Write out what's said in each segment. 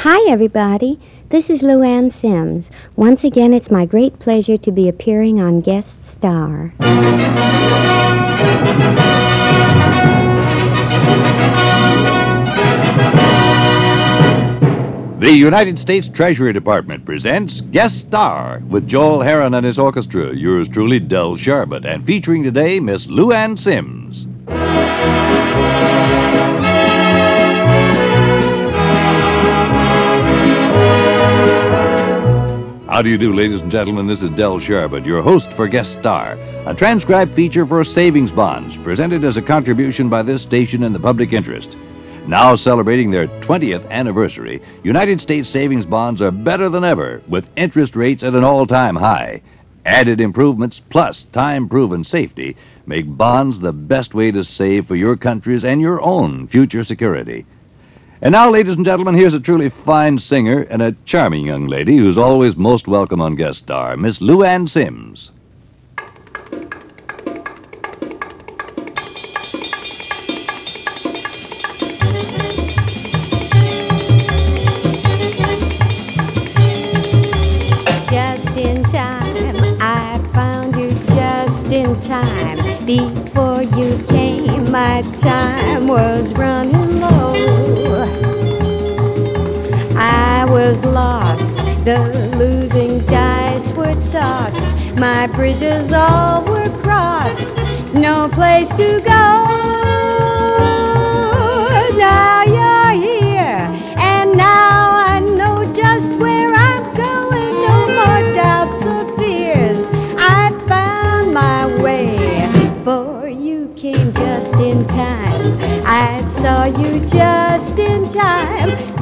Hi, everybody. This is Luann Sims. Once again, it's my great pleasure to be appearing on Guest Star. The United States Treasury Department presents Guest Star with Joel Herron and his orchestra. Yours truly, Del Sharbutt, and featuring today Miss Luann Sims. How do you do, ladies and gentlemen? This is Del Sharbutt, your host for Guest Star, a transcribed feature for savings bonds presented as a contribution by this station in the public interest. Now celebrating their 20th anniversary, United States savings bonds are better than ever with interest rates at an all time high. Added improvements plus time proven safety make bonds the best way to save for your country's and your own future security. And now, ladies and gentlemen, here's a truly fine singer and a charming young lady who's always most welcome on Guest Star, Miss Luann Sims. Just in time, I found you just in time. Before you came, my time was running low. Was lost, the losing dice were tossed. My bridges all were crossed, no place to go.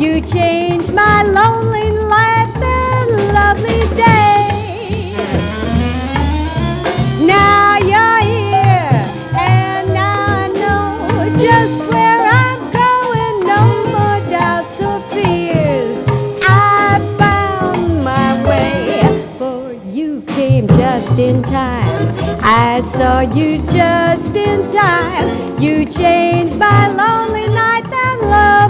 You changed my lonely life and lovely day. Now you're here, and now I know just where I'm going. No more doubts or fears. I found my way, for you came just in time. I saw you just in time. You changed my lonely night that lovely,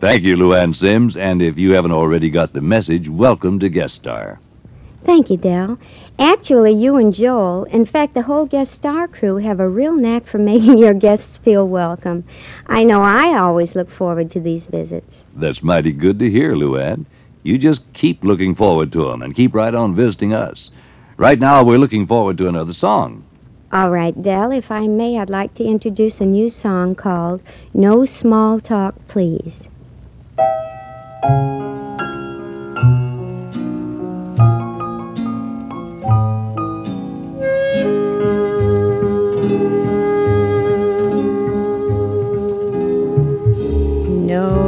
Thank you, Luann Sims, and if you haven't already got the message, welcome to Guest Star. Thank you, Del. Actually, you and Joel, in fact, the whole guest star crew, have a real knack for making your guests feel welcome. I know I always look forward to these visits. That's mighty good to hear, Luann. You just keep looking forward to 'em and keep right on visiting us. Right now, we're looking forward to another song. All right, Del, if I may, I'd like to introduce a new song called No Small Talk, Please. No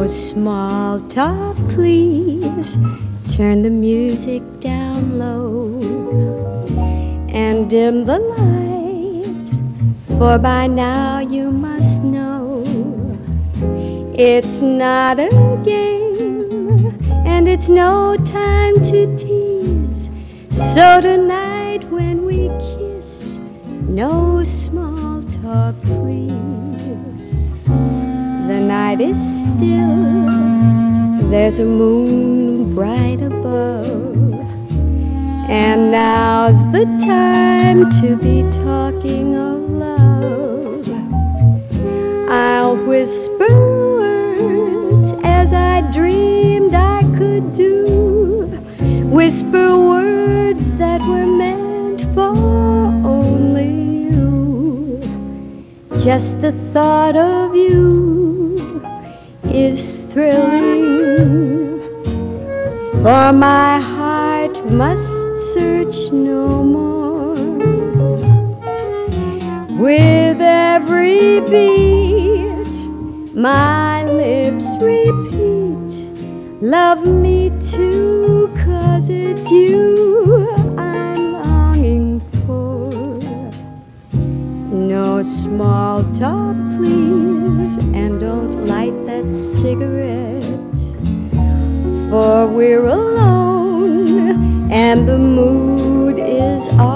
small talk, please. Turn the music down low and dim the lights, for by now you must know it's not a game and it's no time to tease. So tonight, when we kiss, no small talk, please. The night is still, there's a moon bright above. And now's the time to be talking of love. I'll whisper Whisper words that were meant for only you. Just the thought of you is thrilling. For my heart must search no more. With every beat, my lips repeat, Love me too, cause it's you I'm longing for. No small talk, please, and don't light that cigarette. for we're alone and the mood is all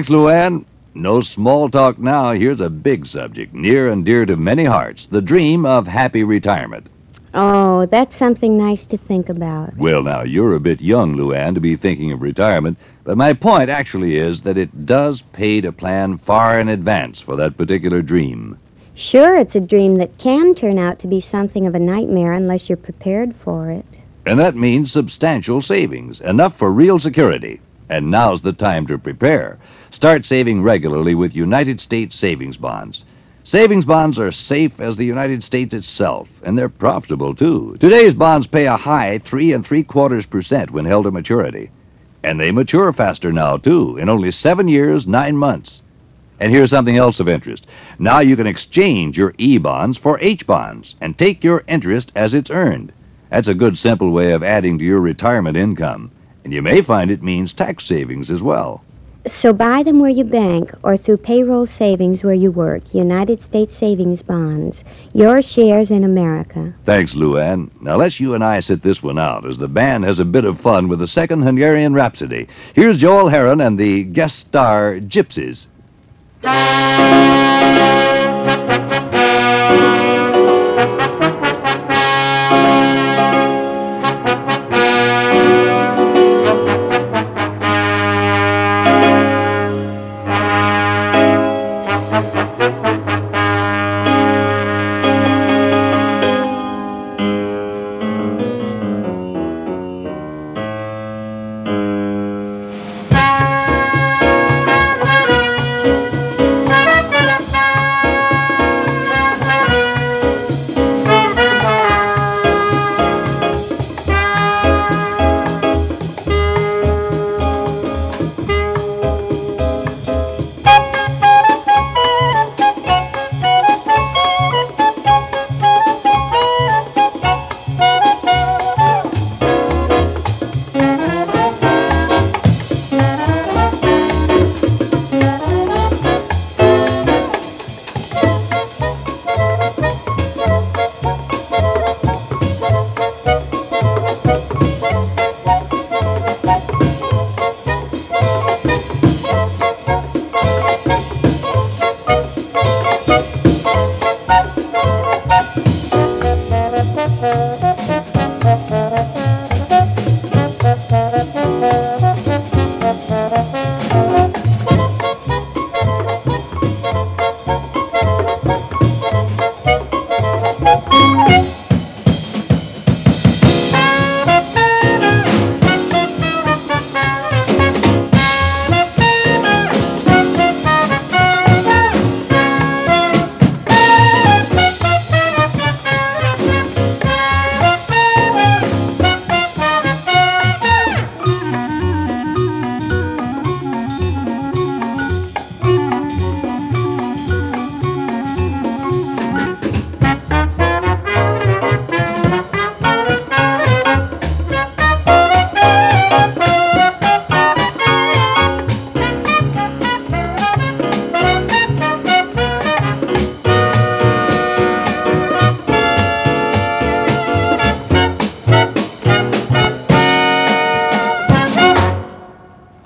Thanks, Luann. No small talk now. Here's a big subject, near and dear to many hearts the dream of happy retirement. Oh, that's something nice to think about. Well, now, you're a bit young, Luann, to be thinking of retirement, but my point actually is that it does pay to plan far in advance for that particular dream. Sure, it's a dream that can turn out to be something of a nightmare unless you're prepared for it. And that means substantial savings, enough for real security. And now's the time to prepare. Start saving regularly with United States savings bonds. Savings bonds are safe as the United States itself, and they're profitable too. Today's bonds pay a high three and three quarters percent when held to maturity. And they mature faster now, too, in only seven years, nine months. And here's something else of interest. Now you can exchange your E bonds for H bonds and take your interest as it's earned. That's a good, simple way of adding to your retirement income. And you may find it means tax savings as well. So buy them where you bank or through payroll savings where you work. United States Savings Bonds. Your shares in America. Thanks, Luann. Now let's you and I sit this one out as the band has a bit of fun with the second Hungarian Rhapsody. Here's Joel Herron and the guest star Gypsies.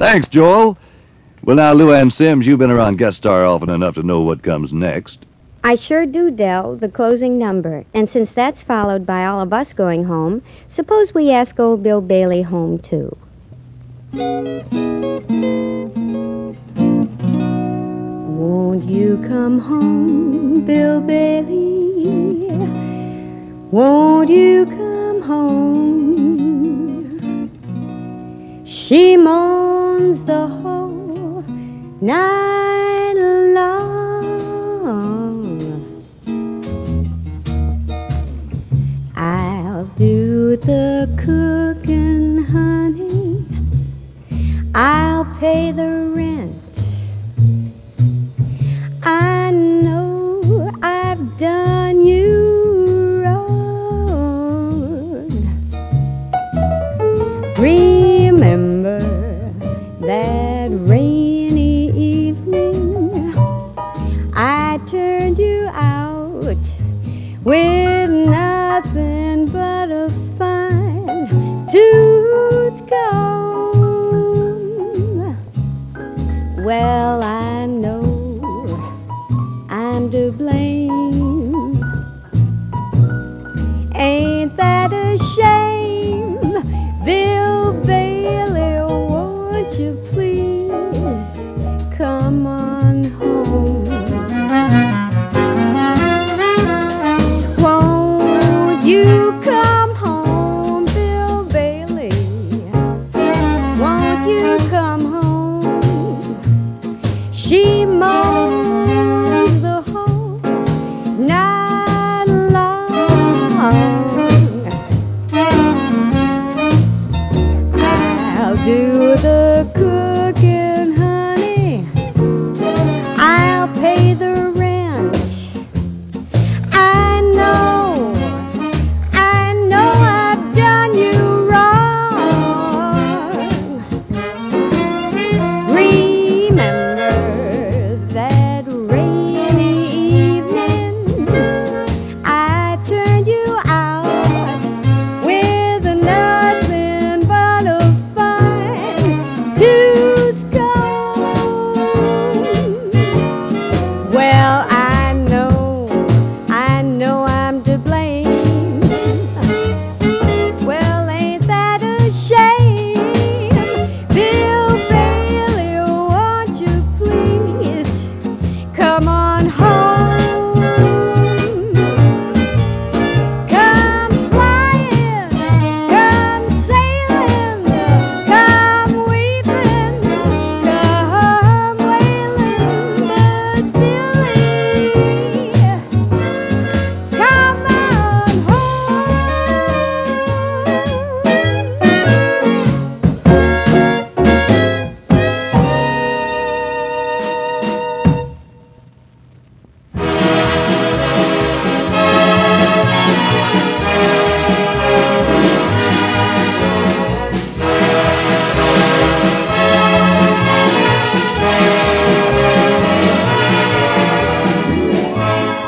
Thanks, Joel. Well, now, Luann Sims, you've been around guest star often enough to know what comes next. I sure do, Del, the closing number. And since that's followed by all of us going home, suppose we ask old Bill Bailey home, too. Won't you come home, Bill Bailey? Won't you come home? She moaned the whole night long. I'll do the cooking, honey. I'll pay the rent. To blame. Ain't that a shame?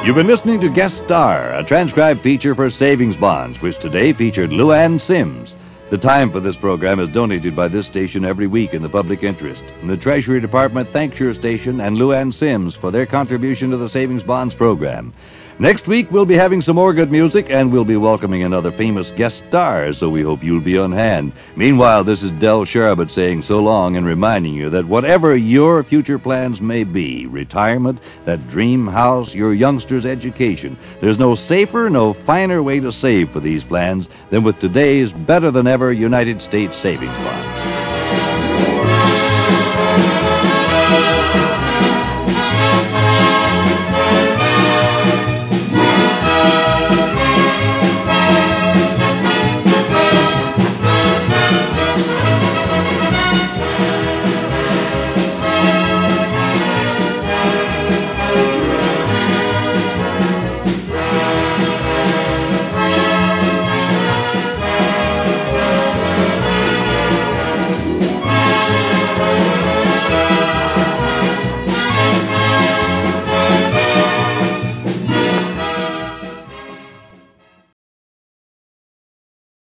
You've been listening to Guest Star, a transcribed feature for savings bonds, which today featured Luann Sims. The time for this program is donated by this station every week in the public interest. And the Treasury Department thanks your station and Luann Sims for their contribution to the Savings Bonds program. Next week, we'll be having some more good music and we'll be welcoming another famous guest star, so we hope you'll be on hand. Meanwhile, this is Del Sharbutt saying so long and reminding you that whatever your future plans may be retirement, that dream house, your youngster's education there's no safer, no finer way to save for these plans than with today's better than ever United States savings bonds.